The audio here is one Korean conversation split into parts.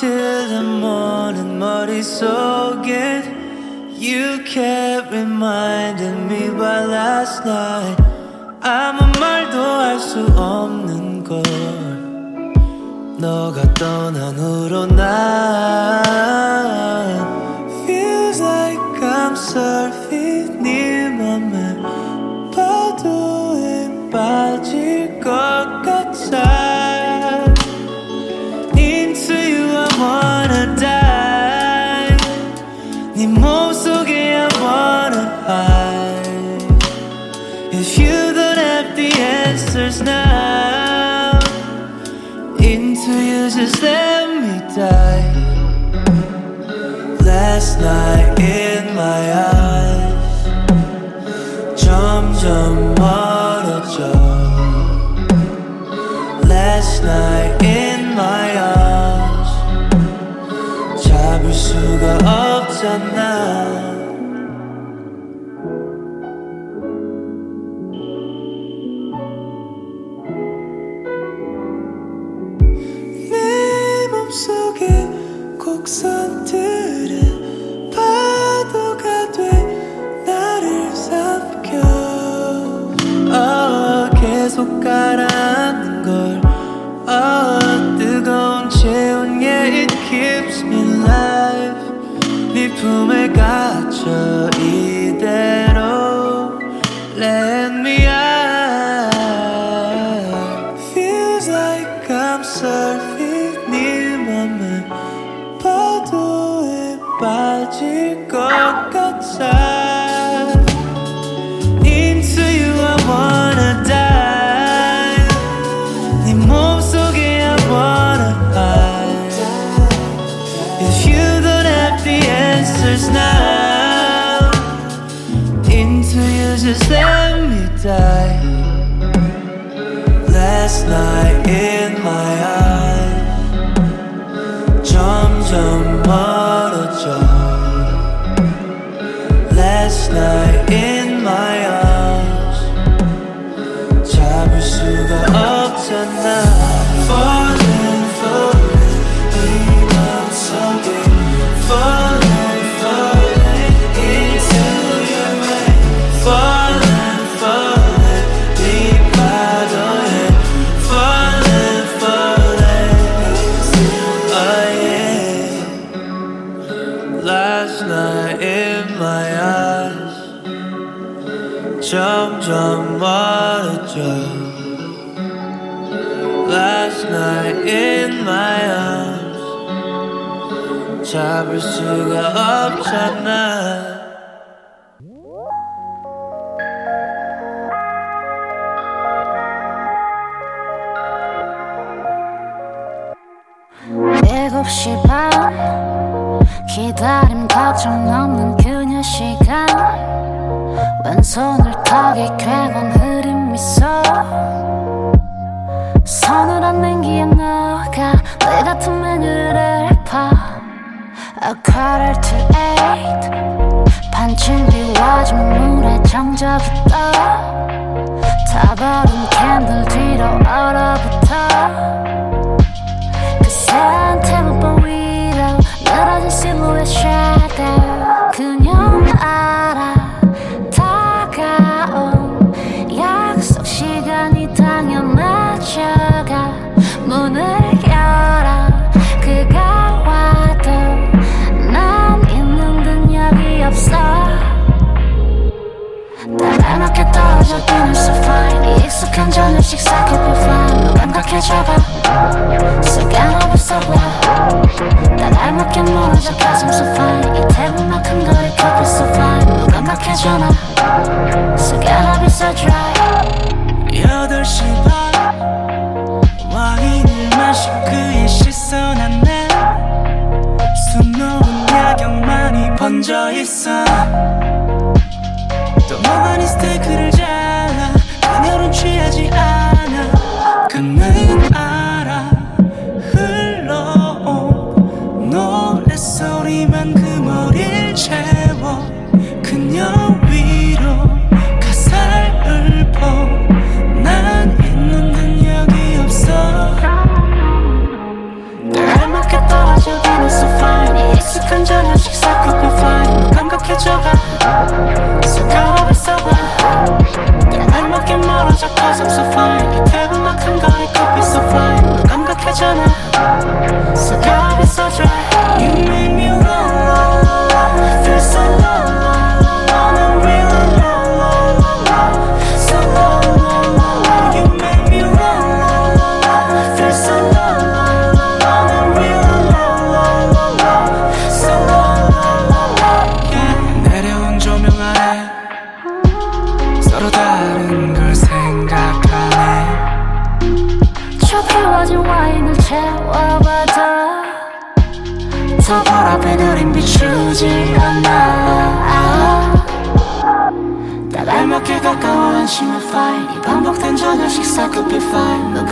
till morning 머릿속에 You kept reminding me by last night 아무 말도 할 수 없는 걸 너가 떠난 후로 나 just let me die. Last night. sugar of China. 상자부터 타버린 캔들 뒤로 얼어붙어. 익숙해져가 습관없어 보난 알맞게 무너져 가슴 so fine 이 대문만큼 거리 커피 so fine 깜깜해져 나? 습관없이 so dry 8시 반. 와인을 마신 그의 시선 안에 수놓은 야경만이 번져 있어. 또 멍하니 네 스테이크를 잘라? 그녀는 취하지 않아. 한잔한 식사 그룹 fine 감각해져가 손가락을 써봐. 내 발목이 멀어져 cause I'm so fine. 이 퇴근만큼 거리 커피 so fine. 감각해잖아 손가락이 써줘. You make me run 식사 could be fine 너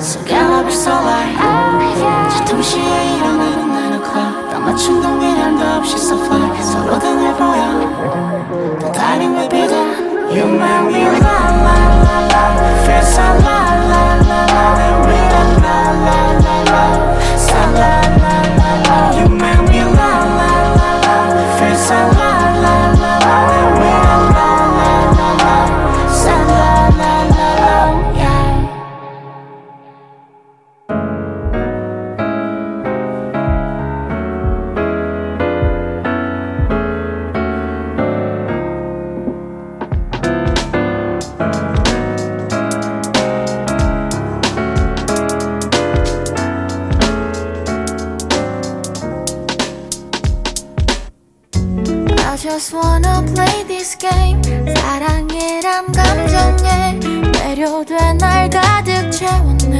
So get up it's alright 저 동시에 일어나는 nine o'clock 딱 맞춘 동일함도 없이 so fine 서로 등을 보여 또 달린 왜 비다 You make me la la la la Feel so la la la la And we are la la la la So la la la la You make 매료돼 날 가득 채웠네.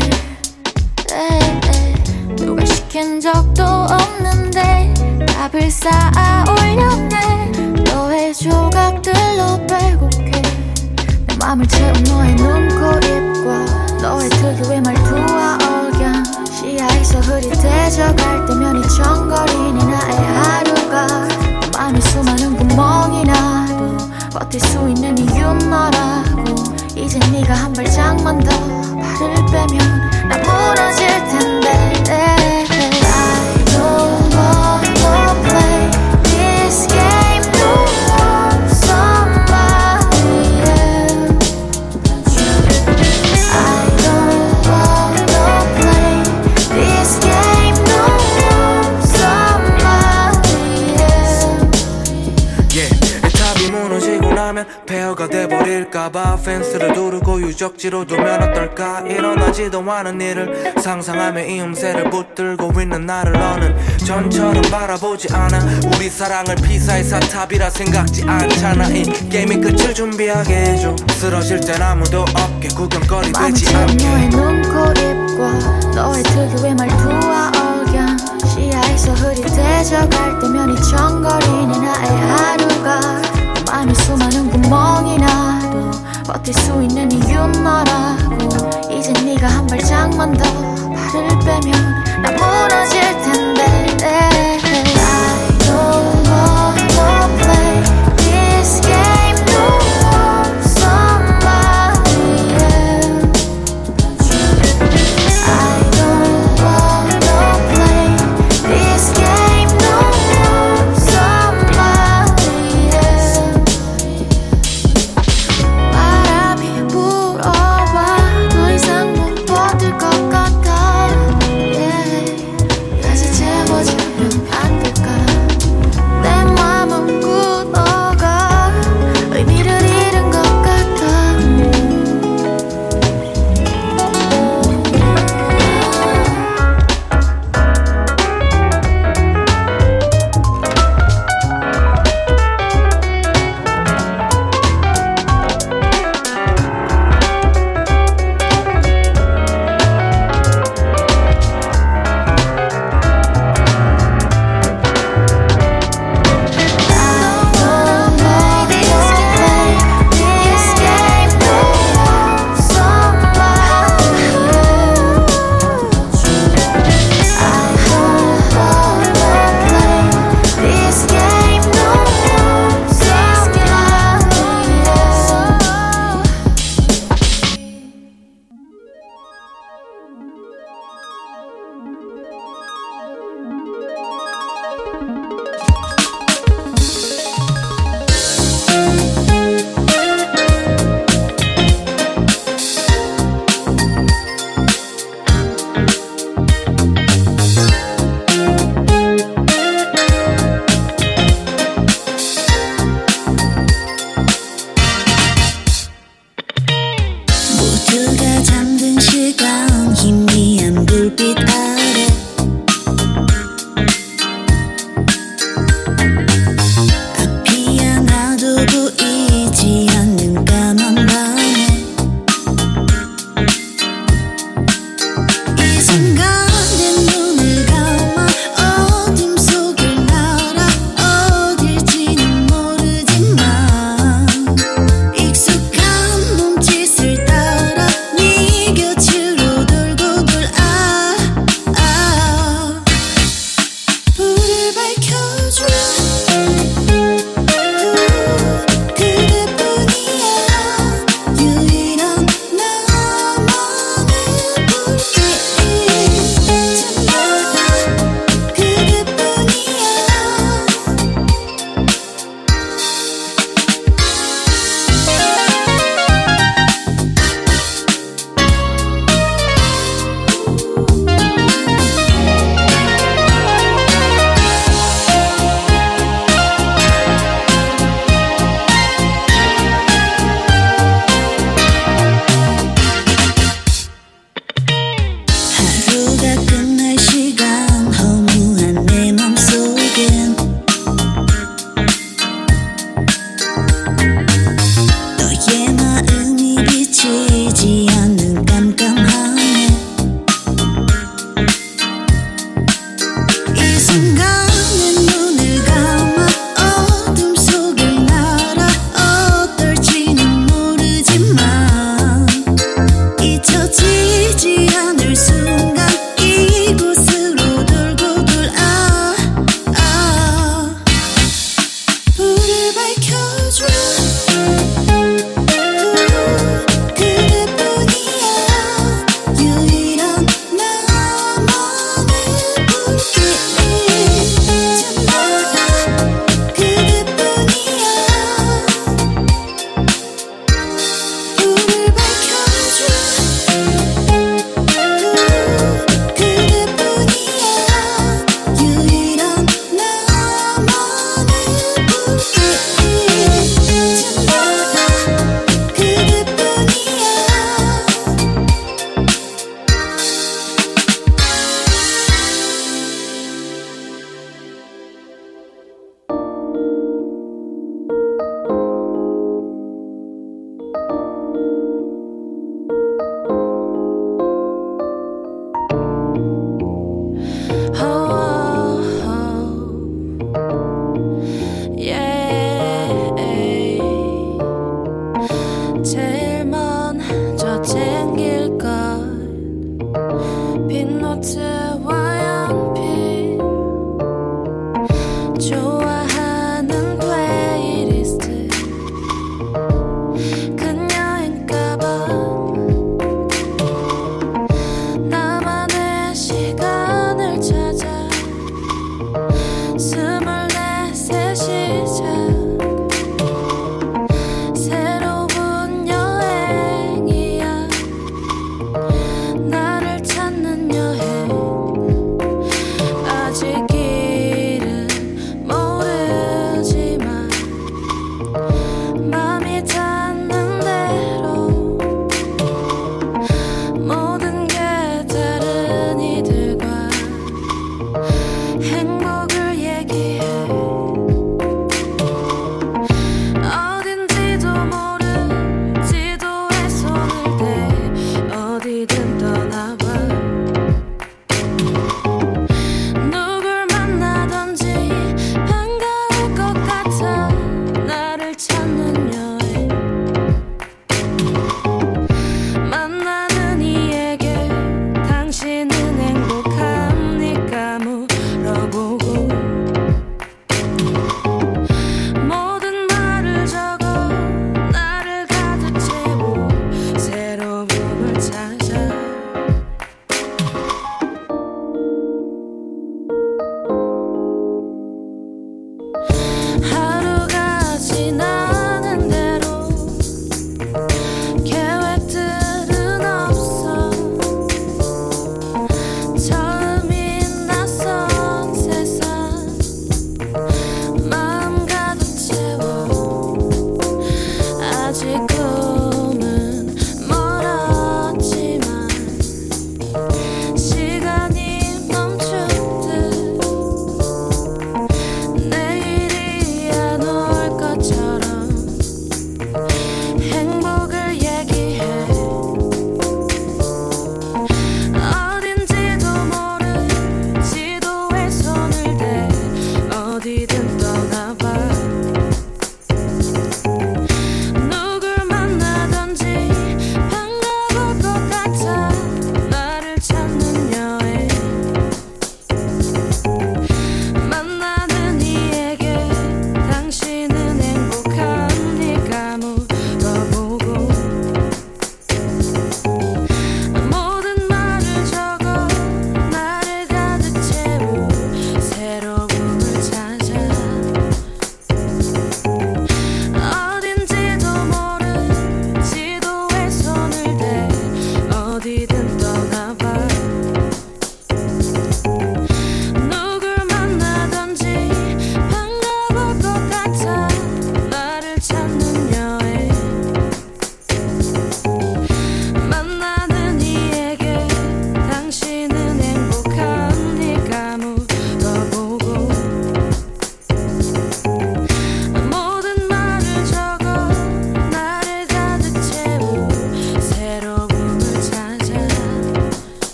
네, 누가 시킨 적도 없는데 답을 쌓아 올렸네. 너의 조각들로 빼곡해. 내 맘을 채운 너의 눈, 코, 입과 너의 특유의 말투와 억양. 시야에서 흐릿해져갈 때면 이 청거리는 나의 하루가 내 맘에 수많은 구멍이 나도 버틸 수 있는 이유는 너라고 이제 네가 한 발짝만 더 발을 빼면 나 무너질 텐데 돼버릴까봐 펜스를 두르고 유적지로 두면 어떨까? 일어나지도 않은 일을 상상하며 이 음새를 붙들고 있는 나를 너는 전처럼 바라보지 않아. 우리 사랑을 피사의 사탑이라 생각지 않잖아. 이 게임의 끝을 준비하게 해줘. 쓰러질 땐 아무도 없게 구경거리 되지 않게. 너의 눈, 코, 입과 너의 특유의 말투와 시야에서 흐릿해져갈 때면 이 청거리는 나의 하루가. 내 맘에 수많은 구멍이 나도 버틸 수 있는 이유는 너라고? 이제 네가 한 발짝만 더 발을 빼면 나 무너질 텐데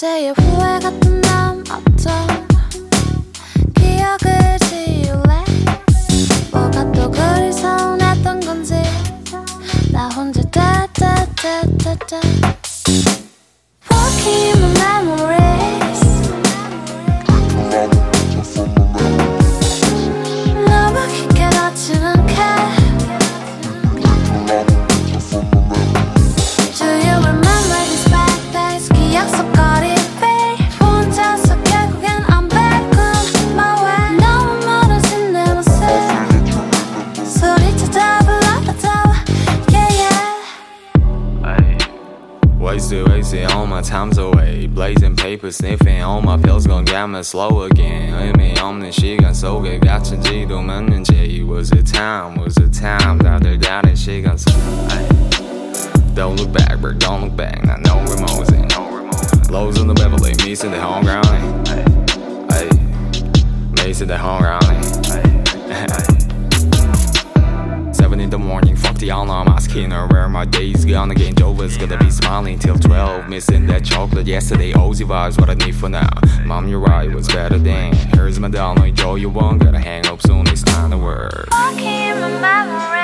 song. 어 gon' get me slow again. 의미 없는 시간 속에 갇힌지도 몇 년째. Was it time, was it time? 다들 다른 시간 속. Ay. Don't look back, bro, don't look back. Not no remorse, no remorse. Lows in the Beverly, me in the home ground. Ay. Ay. Me in the home ground. Ay. Seven in the morning, fuck the alarm, asking her where my day's gonna get over's gonna be smiling till 12. Missing that chocolate yesterday, Ozzy vibes, what I need for now. Mom, you're right, what's better than. Here's my dollar, enjoy one, gotta hang up soon, it's time to work. Walking my memories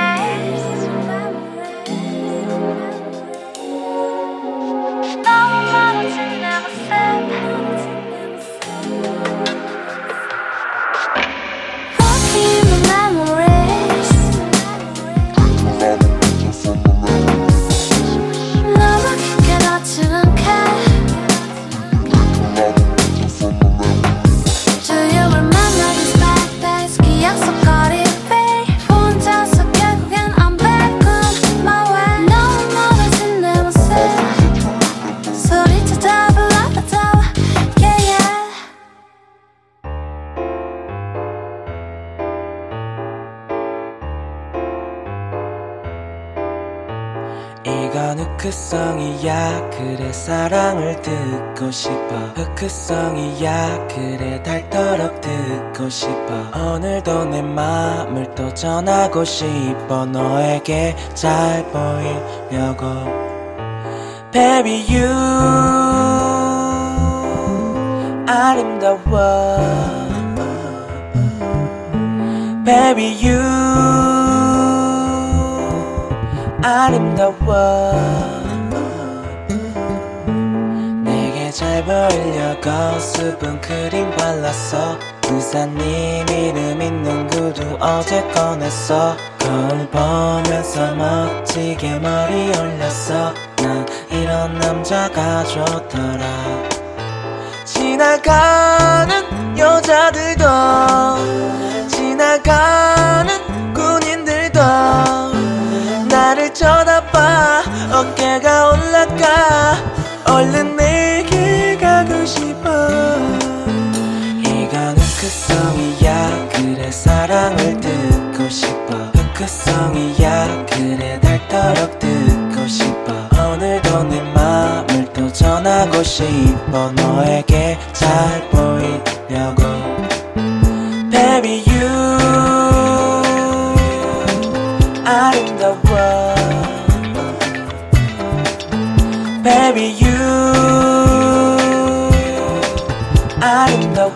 그래 사랑을 듣고 싶어. 후크성이야 그래 닳도록 듣고 싶어. 오늘도 내 맘을 또 전하고 싶어. 너에게 잘 보이려고. Baby you 아름다워. Baby you 아름다워 내게 잘 보이려고 수분 크림 발랐어. 의사님 이름 있는 구두 어제 꺼냈어. 거울 보면서 멋지게 머리 올렸어. 난 이런 남자가 좋더라. 지나가는 여자들도 지나가는 군인들도 나를 쳐다봐. 어깨가 전하고 싶어 너에게 잘 보이려고. Baby you 아름다워. Baby you 아름다워.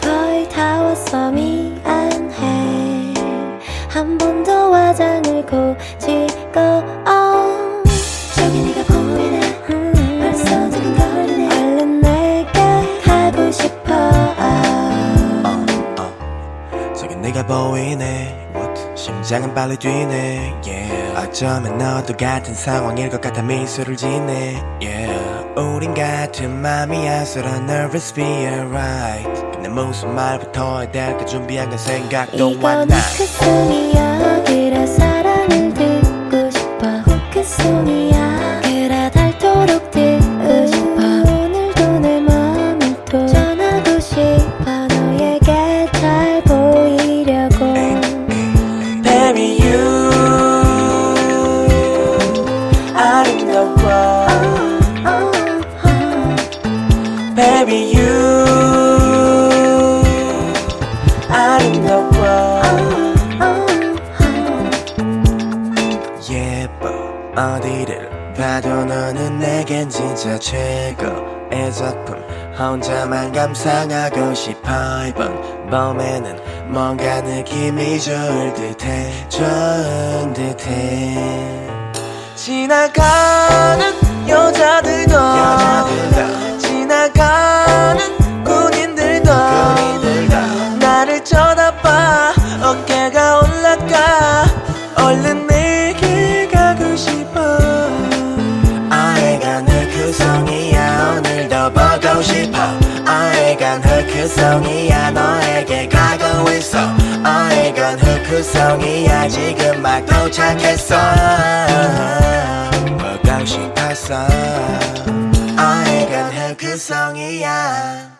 거의 다 왔어 미안해. 한 번 더 화장을 고치고 너가 보이네. 심장은 빨리 뛰네. Yeah. 어쩌면 너도 같은 상황일 것 같아 미소를 짓네. Yeah. 우린 같은 맘이야 so don't nervous be alright. 근데 무슨 말부터 해야 될까 준비한 건 생각도 안나. 이건 후크송이야 그래 사랑을 듣고 싶어. 후크송이 작품 혼자만 감상하고 싶어. 이번 봄에는 뭔가 느낌이 좋을 듯해 좋은 듯해. 지나가는 여자들도, 여자들도 흑성이야 너에게 가고 있어. 아이간 흑성이야 지금 막 도착했어. 보고 싶었어? 아이간 흑성이야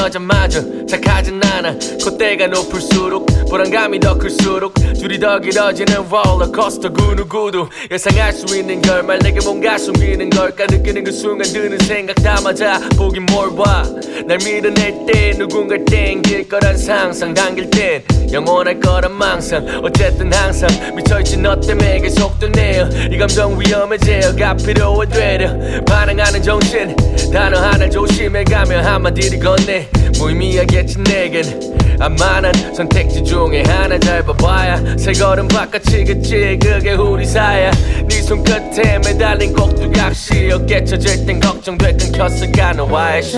여자마저 착하진 않아. 콧대가 높을수록 불안감이 더 클수록 줄이 더 길어지는 롤러코스터 그 누구도 예상할 수 있는 결말 내게 뭔가 숨기는 걸까? 느끼는 그 순간 드는 생각 다 맞아 보긴 뭘봐날 밀어낼 때 누군가 땡길 거란 상상 당길 땐 영원할 거란 망상. 어쨌든 항상 미쳐있지 너 때문에 계속 되네요 이 감정 위험해져가 필요해 되려. 반응하는 정신 단어 하나 조심해가며 한마디를 건네. 무의미하겠지 내겐 아마난 선택지 중에 하나 잘 봐봐야. 새 걸음 바깥이겠지 그게 우리 사야. 네 손끝에 매달린 꼭두각시 어깨 쳐질 땐 걱정돼 끊겼을까? 너와의 시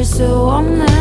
가질 수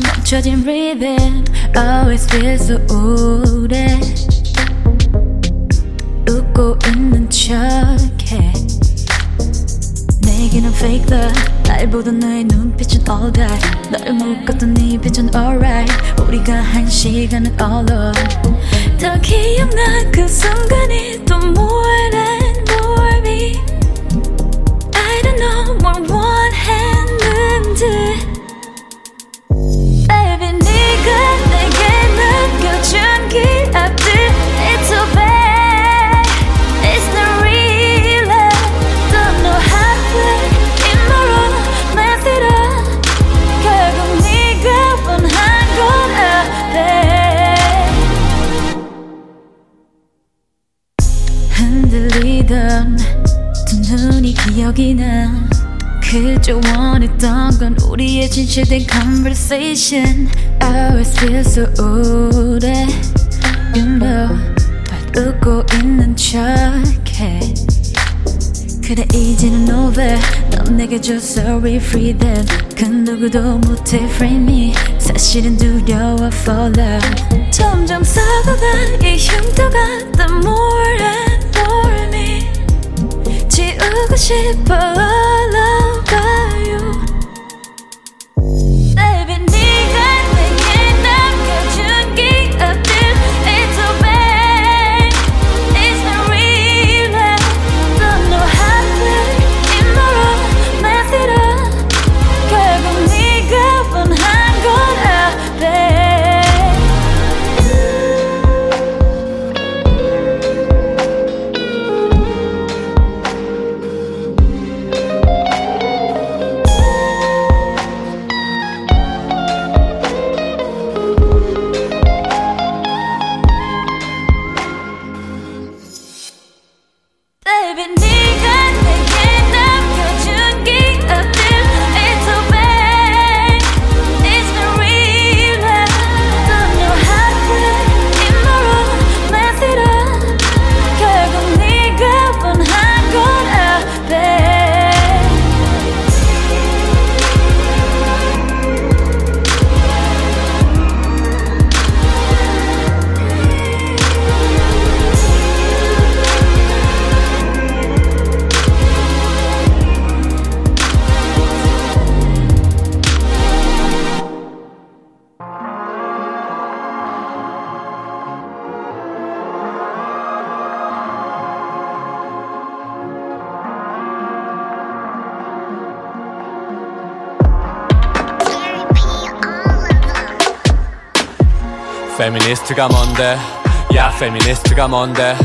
멈춰진 rhythm Always feel so 오래 웃고 있는 척해 내게는 fake love 날 보던 너의 눈빛은 all that 널 묶었던 네 빛은 alright 우리가 한 시간은 all up 더 기억나 그 순간이 또 than 기억이 나 그저 원했던 건 우리의 진실된 conversation Always feel so 오래 You know 발 웃고 있는 척해 그래 이제는 over 넌 내게 줘 sorry free them 그 누구도 못해 free me 사실은 두려워 fall love 점점 썩어간 이 흉터가 the more me 지우고 싶어 페미니스트가 뭔데? 야 페미니스트가 뭔데?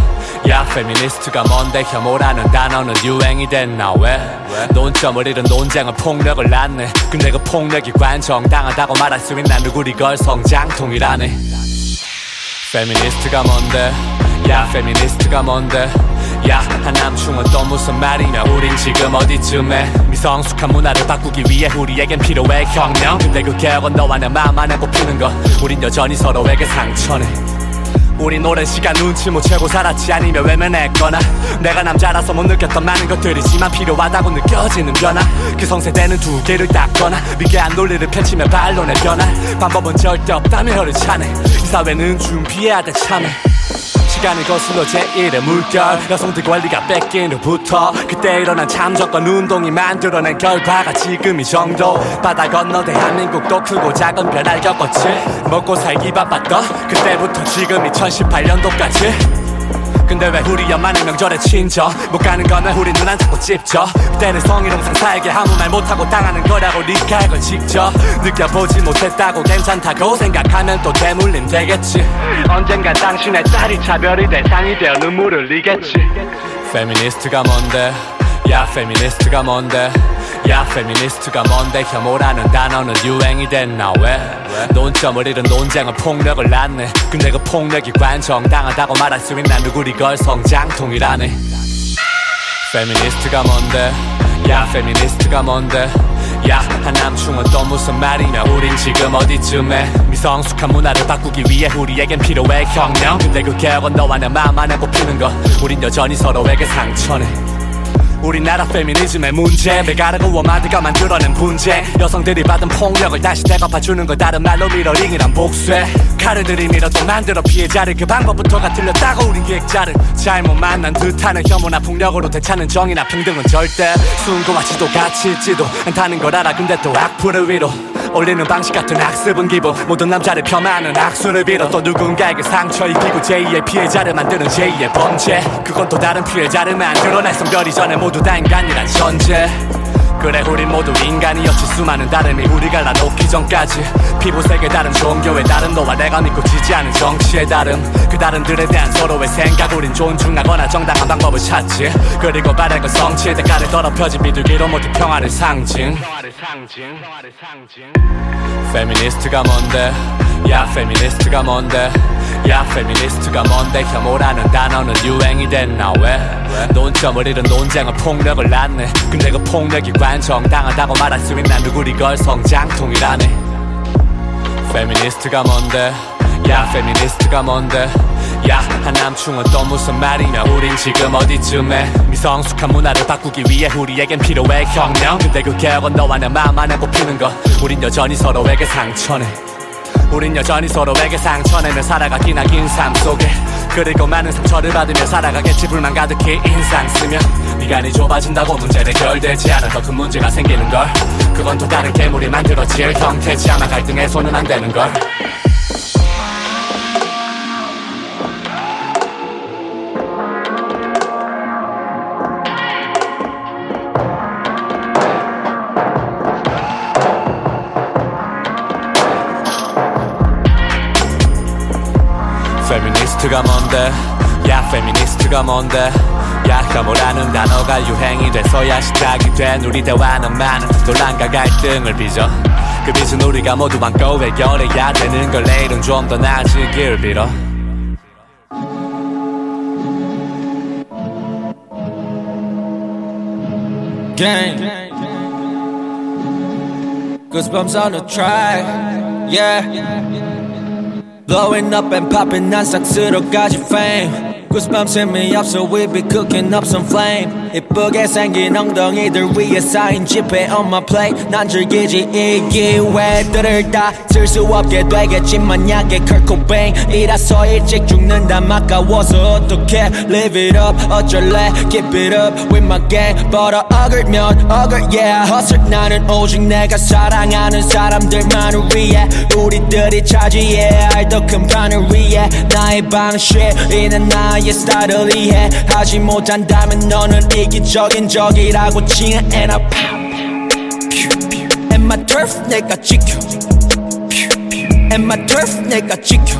야 페미니스트가 뭔데? 혐오라는 단어는 유행이 됐나 왜? 논점을 잃은 논쟁은 폭력을 낳네. 근데 그 폭력이 과연 정당하다고 말할 수 있나? 누군 이걸 성장통이라네. 페미니스트가 뭔데? 야 페미니스트가 뭔데 야 한남충은 또 무슨 말이냐 우린 지금 어디쯤에? 미성숙한 문화를 바꾸기 위해 우리에겐 필요해 혁명. 근데 그 개혁은 너와 내 마음 안에 꽃피는 거 우린 여전히 서로에게 상처네. 우린 오랜 시간 눈치 못 채고 살았지 아니면 외면했거나. 내가 남자라서 못 느꼈던 많은 것들이지만 필요하다고 느껴지는 변화. 그 성세대는 두 개를 닦거나. 미개한 논리를 펼치며 반론에 변할 방법은 절대 없다며 혀를 차네. 이 사회는 준비해야 돼 참해 시간을 거슬러 제1의 물결. 여성들 권리가 뺏긴 후부터 그때 일어난 참정권 운동이 만들어낸 결과가 지금 이 정도. 바다 건너 대한민국도 크고 작은 변화를 겪었지. 먹고 살기 바빴던 그때부터 지금 2018년도까지 근데 왜 우리 엄마는 명절에 친정 못 가는 거면 우리 누난 자꾸 찝죠. 그때는 성희롱상 살게 아무 말 못하고 당하는 거라고 니가 걸 직접 느껴보지 못했다고 괜찮다고 생각하면 또 대물림 되겠지. 언젠가 당신의 딸이 차별이 대상이 되어 눈물을 흘리겠지. 페미니스트가 뭔데? 야 페미니스트가 뭔데 야 페미니스트가 뭔데? 혐오라는 단어는 유행이 됐나 왜? 논점을 잃은 논쟁은 폭력을 낳네. 근데 그 폭력이 과연 정당하다고 말할 수 있나? 누군 이걸 성장통이라네. 페미니스트가 뭔데? 야 페미니스트가 뭔데? 야 한남충은 또 무슨 말이냐? 우린 지금 어디쯤에? 미성숙한 문화를 바꾸기 위해 우리에겐 필요해 혁명. 근데 그 개혁은 너와 내 마음 안에 꽃피는 거 우린 여전히 서로에게 상처네 우리나라 페미니즘의 문제. 메가르고 워마드가 만들어낸 분쟁 여성들이 받은 폭력을 다시 대갚아주는 걸 다른 말로 미러링이란 복수해 칼을 들이밀어도 만들어 피해자를 그 방법부터가 틀렸다고 우린 기획자를. 잘못 만난 듯하는 혐오나 폭력으로 되찾는 정의나 평등은 절대 순고와 지도 있지도 않다는 걸 알아. 근데 또 악플을 위로 올리는 방식 같은 악습은 기본. 모든 남자를 폄하하는 악수를 빌어. 또 누군가에게 상처 입히고 제2의 피해자를 만드는 제2의 범죄. 그건 또 다른 피해자를 만들어내 성별이 전에 모두 다 인간이란 전제 그래 우린 모두 인간이었지. 수많은 다름이 우리 갈라놓기 전까지. 피부색의 다름 종교의 다름 너와 내가 믿고 지지하는 정치의 다름. 그 다름들에 대한 서로의 생각 우린 존중하거나 정당한 방법을 찾지. 그리고 바라고 성취의 대가를 더럽혀진 비둘기로 모두 평화를 상징. 페미니스트가 뭔데? 야 페미니스트가 뭔데 야 페미니스트가 뭔데? 혐오라는 단어는 유행이 됐나 왜? 논점을 잃은 논쟁은 폭력을 낳네. 근데 그 폭력이 과연 정당하다고 말할 수 있나? 누군 이걸 성장통이라네 페미니스트가 뭔데? 야 페미니스트가 뭔데? 야 한남충은 또 무슨 말이냐? 우린 지금 어디쯤에? 미성숙한 문화를 바꾸기 위해 우리에겐 필요해 혁명. 근데 그 개혁은 너와 내 마음 안에 꽃피는 거 우린 여전히 서로에게 상처네 우린 여전히 서로에게 상처내며 살아가긴 하긴 삶 속에. 그리고 많은 상처를 받으며 살아가겠지. 불만 가득히 인상 쓰며 미간이 좁아진다고 문제는 해결되지 않은 더큰 문제가 생기는걸. 그건 또 다른 괴물이 만들어질 형태지. 아마 갈등 해소는 안 되는걸 페미니스트가 뭔데 야 페미니스트가 뭔데 야 혐오라는 단어가 유행이 돼서야 시작이 된 우리 대화는 많은 논란과 갈등을 빚어 그 빚은 우리가 모두 안고 해결해야 되는 걸 내일은 좀 더 나아지길 빌어 Gang. Goosebumps on the track. Yeah. Blowing up and popping 난 싹쓸어까지 fame Goosebumps hit me up so we be cooking up some flame 이쁘게 생긴 엉덩이들 위에 쌓인 지폐 on my plate 난 즐기지 이 기회들을 다 쓸 수 없게 되겠지만 약의 컬코뱅이라서 일찍 죽는다 아까워서 어떡해? Live it up 어쩔래? Keep it up with my gang. But 억울면 억울 yeah Hustle 나는 오직 내가 사랑하는 사람들만을 위해 우리들이 차지해. 알더 큰 판을 위해 나의 방식이는 나의 스타일을 이해. 하지 못한다면 너는 이기적인 적이라고 칭해 And I And my turf 내가 지켜 And my turf 내가 지켜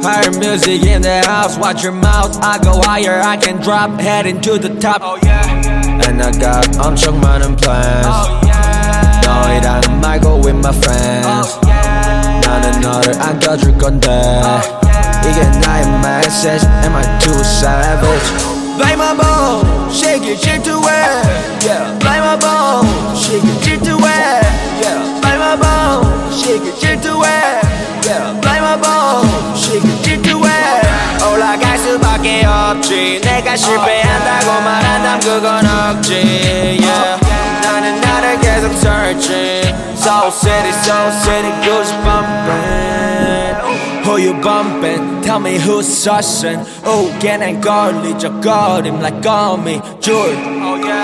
Higher music in the house, watch your mouth. I go higher, I can drop, heading to the top. Oh yeah. And I got 엄청 많은 plans. Oh yeah. 너희랑은 말고 with my friends. Oh yeah. 나는 너를 안겨줄 건데. Oh yeah. 이게 나의 message. Am I too savage? Play my ball, shake it, shake to it. Yeah. Play my ball, shake it, shake to it. Yeah. Play my ball, shake it, shake to it. Yeah. Play my ball, shake it, shake to it. 올라갈 수밖에 없지. 내가 실패한다고 말한다면 그건 억지. Yeah. 나는 나를 계속 searching. So city, so city, goose bumping. Who you bumping? Tell me who's sussing 오게 난 걸리적거림 like 거미줄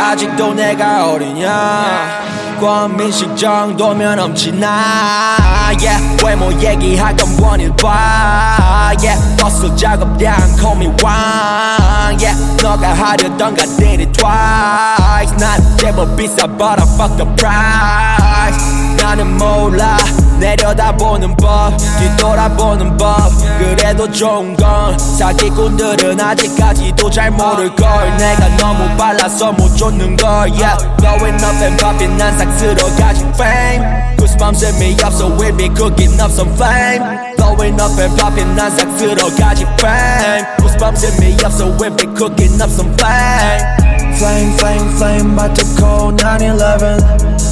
아직도 내가 어리냐 권민식 정도면 넘치나 yeah. 외모 얘기할 건 원일 봐 yeah. 버스 작업량 call me 왕 yeah. 너가 하려던 가 did it twice 난 제법 비싸 but I fuck the price 나는 몰라 내려다보는 법 뒤돌아보는 법 그래도 좋은 건 사기꾼들은 아직까지도 잘 모를걸 내가 너무 빨라서 못 쫓는걸 yeah. Blowing up and popping 난 싹쓸어 가진 fame Goosebumps in me up so we be cooking up some flame Blowing up and popping 난 싹쓸어 가진 fame Goosebumps in me up so we be cooking up some flame Flame flame flame about to call 9-11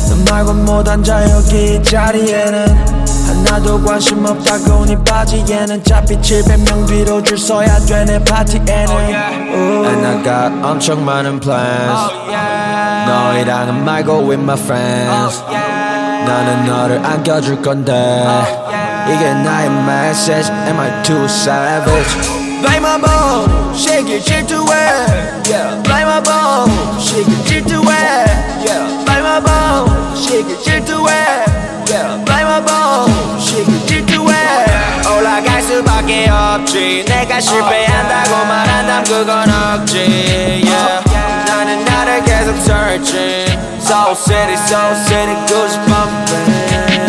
너 말고 못 앉아 여기 이 자리에는 하나도 관심 없다고 네 바지에는 잡히 700명 뒤로 줄 서야 되네 파티에는 oh, yeah. And I got 엄청 많은 plans oh, yeah. 너희랑은 말고 with my friends oh, yeah. 나는 너를 안겨줄 건데 oh, yeah. 이게 나의 message Am I too savage? Play my ball, shake it, shake to it. Yeah, play my ball, shake it, shake to it. Yeah, play my ball, shake it, shake to it. Yeah, play my ball, shake it, shake to it. 올라갈 수밖에 없지. 내가 실패한다고 말한다면 그건 억지. Yeah, 나는 나를 계속 searching. So city, so city, goose bumping.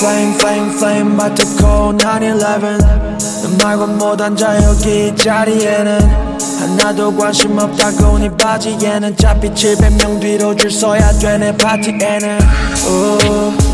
Flame, flame, flame, about to call 911. 너 말고 못 앉아 여기 이 자리에는 하나도 관심 없다고 네 바지에는 잡히 700명 뒤로 줄 서야 되네 파티에는 오.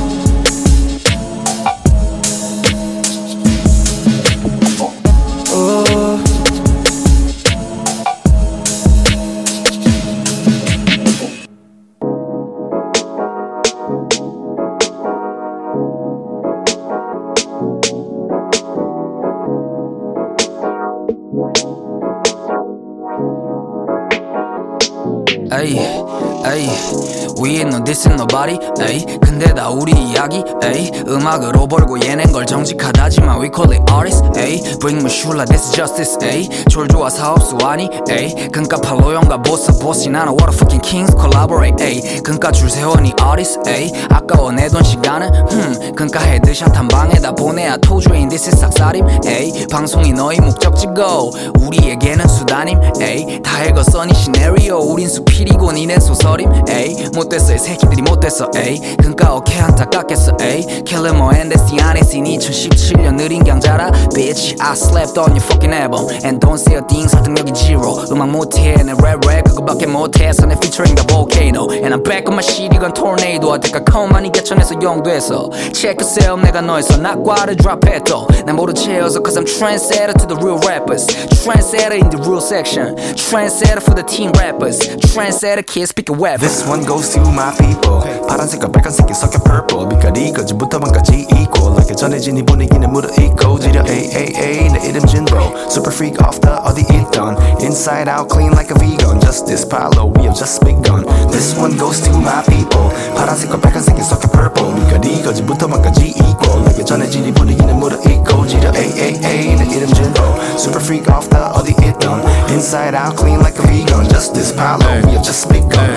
음악으로 벌고 얘넨 걸 정직하다지만 We call it artist 에이 Bring me shula this is justice 에이 졸조와 사업수 아니 에이 그니까 팔로용과 보스 보스 나는 what a fucking kings collaborate 에이 그니까 줄 세워 니 artist 에이 아까워 내 돈 시간은 흠. 그니까 헤드샷 한 방에다 보내야 토주인. This is 싹살임 에이 방송이 너희 목적지고 우리에게는 수단임 에이 다 읽었어 니 시나리오. 우린 수필이고 니넨 소설임 에이 못됐어 이 새끼들이 못됐어 에이 그니까 오케이 안타깝겠어 에이 Kill em all and that's the honesty 2017년 느린 강자라 Bitch I slept on your fucking album And don't say a thing 설득력이 zero 음악 못해 내 rap rap 그거밖에 못해서 내 featuring the volcano And I'm back on my shit 이건 tornado 어디가 컴만이 개천에서 용도했어 Check yourself 내가 너에서 낙과를 drop했어 난 모른 채워서 Cause I'm trendsetter to the real rappers Trendsetter in the real section Trendsetter for the teen rappers Trendsetter kids pick a weapon This one goes to my people 파란색과 빨간색이 섞여 purple 빛깔이 거지부터 반까지 equal like 전해 진 이 분위기는 무르익고 지려 AAA 내 이름 진로 Super freak off the 어디 있던 Inside out clean like a vegan Justice Palo we have just begun This one goes to my people 파란색과 빨간색이 섞여 purple 빛깔이 거지부터 반까지 equal like 전해진 이 분위기는 무르익고 지려 AAA 내 이름 진로 Super freak off the 어디 있던 Inside out clean like a vegan Justice Palo we have just begun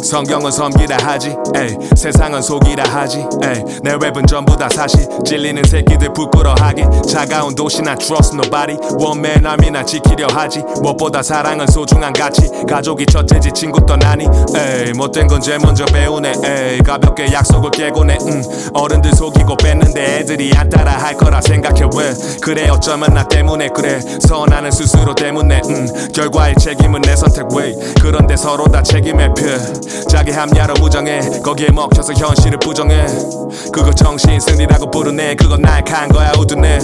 성경은 섬기라 하지 에이 세상은 속이라 하지 에이 내 랩은 전부 다 사실 찔리 는 새끼들 부끄러하게 차가운 도시나 trust nobody. 원맨 아미나 지키려 하지. 무엇보다 사랑은 소중한 가치. 가족이 첫째지 친구 떠나니. 에이 못된 건 제일 먼저 배우네. 에이 가볍게 약속을 깨고네. 음 어른들 속이고 뺐는데 애들이 안 따라 할 거라 생각해. 왜? 그래 어쩌면 나 때문에 그래. 선하는 스스로 때문에. 음 결과의 책임은 내 선택. 왜? 그런데 서로 다 책임을 펴 자기 합리화로 무정해. 거기에 먹혀서 현실을 부정해. 그거 정신 승리라고 부르네 그건 날카한 거야 우드네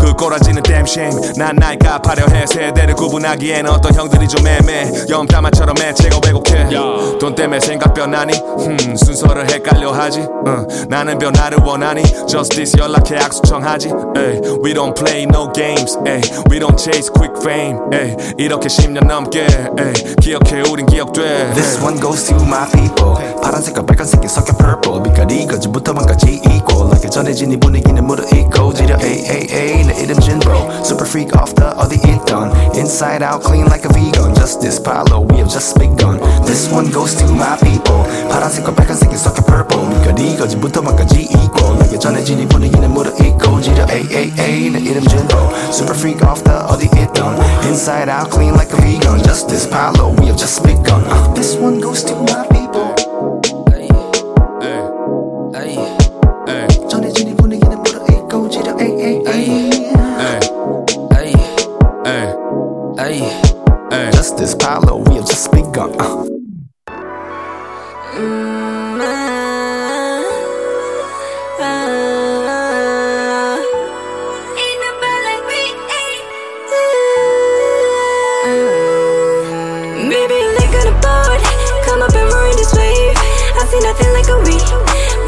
그 꼬라지는 damn shame 난날 갚아려 해. 세대를 구분하기에는 어떤 형들이 좀 애매. 염탐아처럼 매체가 왜곡해. 돈 때문에 생각 변하니? 음, 순서를 헷갈려 하지. 어, 나는 변화를 원하니? Justice 연락해 악수 청하지. 에이, we don't play no games. 에이, we don't chase quick fame. 에이, 이렇게 10년 넘게. 에이, 기억해 우린 기억돼. This one goes to my people. 파란색과 빨간색이 섞여 purple. 빛깔이 거지부터 만까지 equal. like 전해진 이 분위기는 무르익고 지려 AAA 내 이름 진로 Super freak off the 어디 있던 Inside out clean like a vegan Justice Palo we have just begun This one goes to my people 파란색과 빨간색이 섞여 purple 빛깔이 거지부터 만까지 equal like 전해진 이 분위기는 무르익고 지려 AAA 내 이름 진로 Super freak off the 어디 있던 Inside out clean like a vegan Justice Palo we have just begun uh, This one goes to my people I see nothing like a.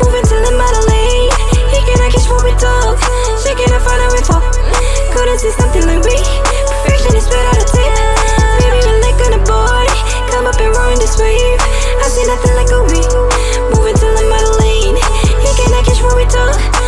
Moving till I'm out of. He cannot catch what we. She cannot find. Couldn't see something like we. Perfection is better to take. Up and ruin this wave. I see nothing like a we. Moving till I'm out of lane. He cannot catch what we talk.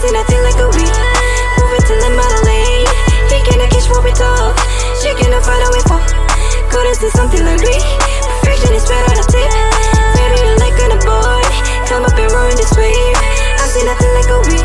see nothing like a week. Moving to the model eh? lane. He gonna catch what we talk. She gonna find a way for. Couldn't see something like me? Perfection is better than tip. Better than like on a boy. Come up and ruin this wave. I see nothing like a week.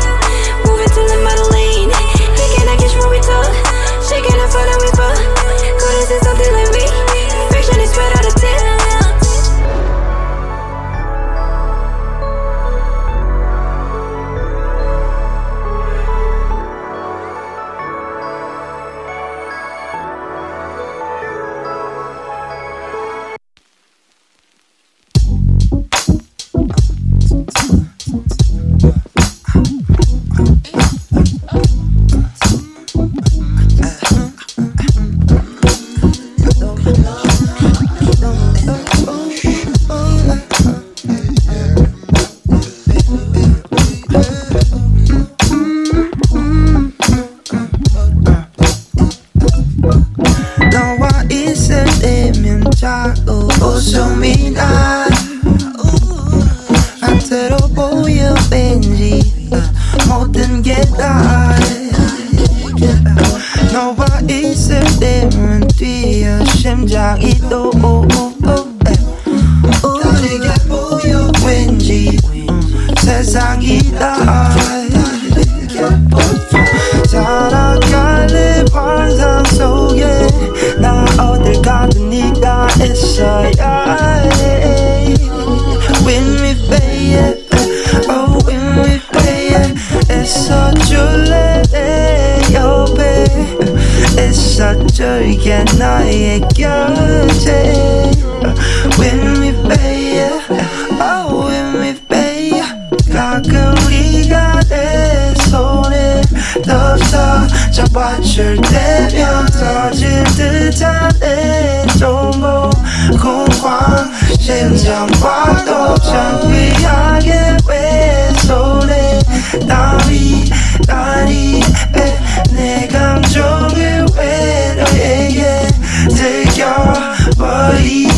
내 감정을 외로해 yeah, 들려버리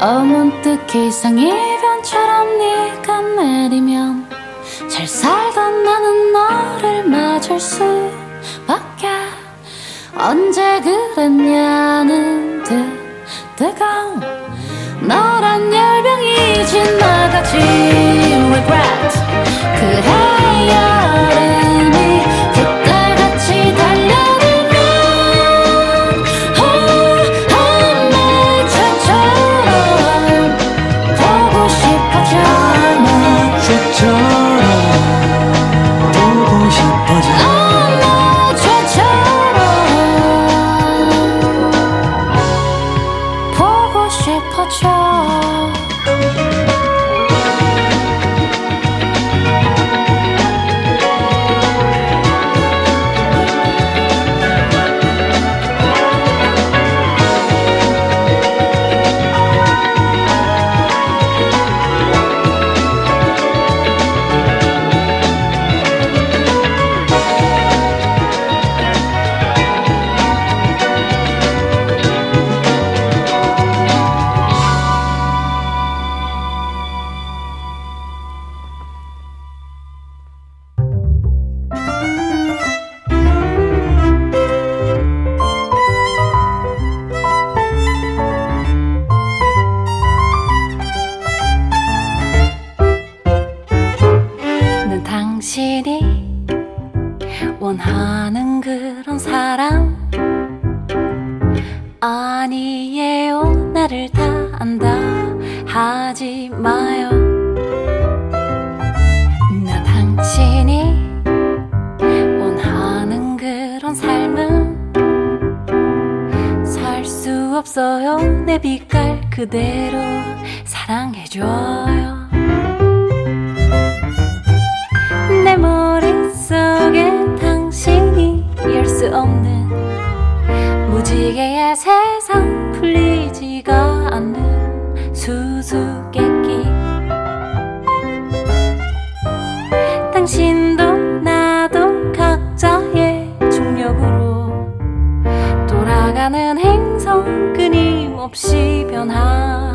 어문득 이상 이 변처럼 네가 내리면 잘 살던 나는 너를 맞을 수밖에. 언제 그랬냐는 듯 뜨거운 너란 열병이 지나가지 regret. 그래야 우겠기 당신도 나도 각자의 중력으로 돌아가는 행성 끊임없이 변화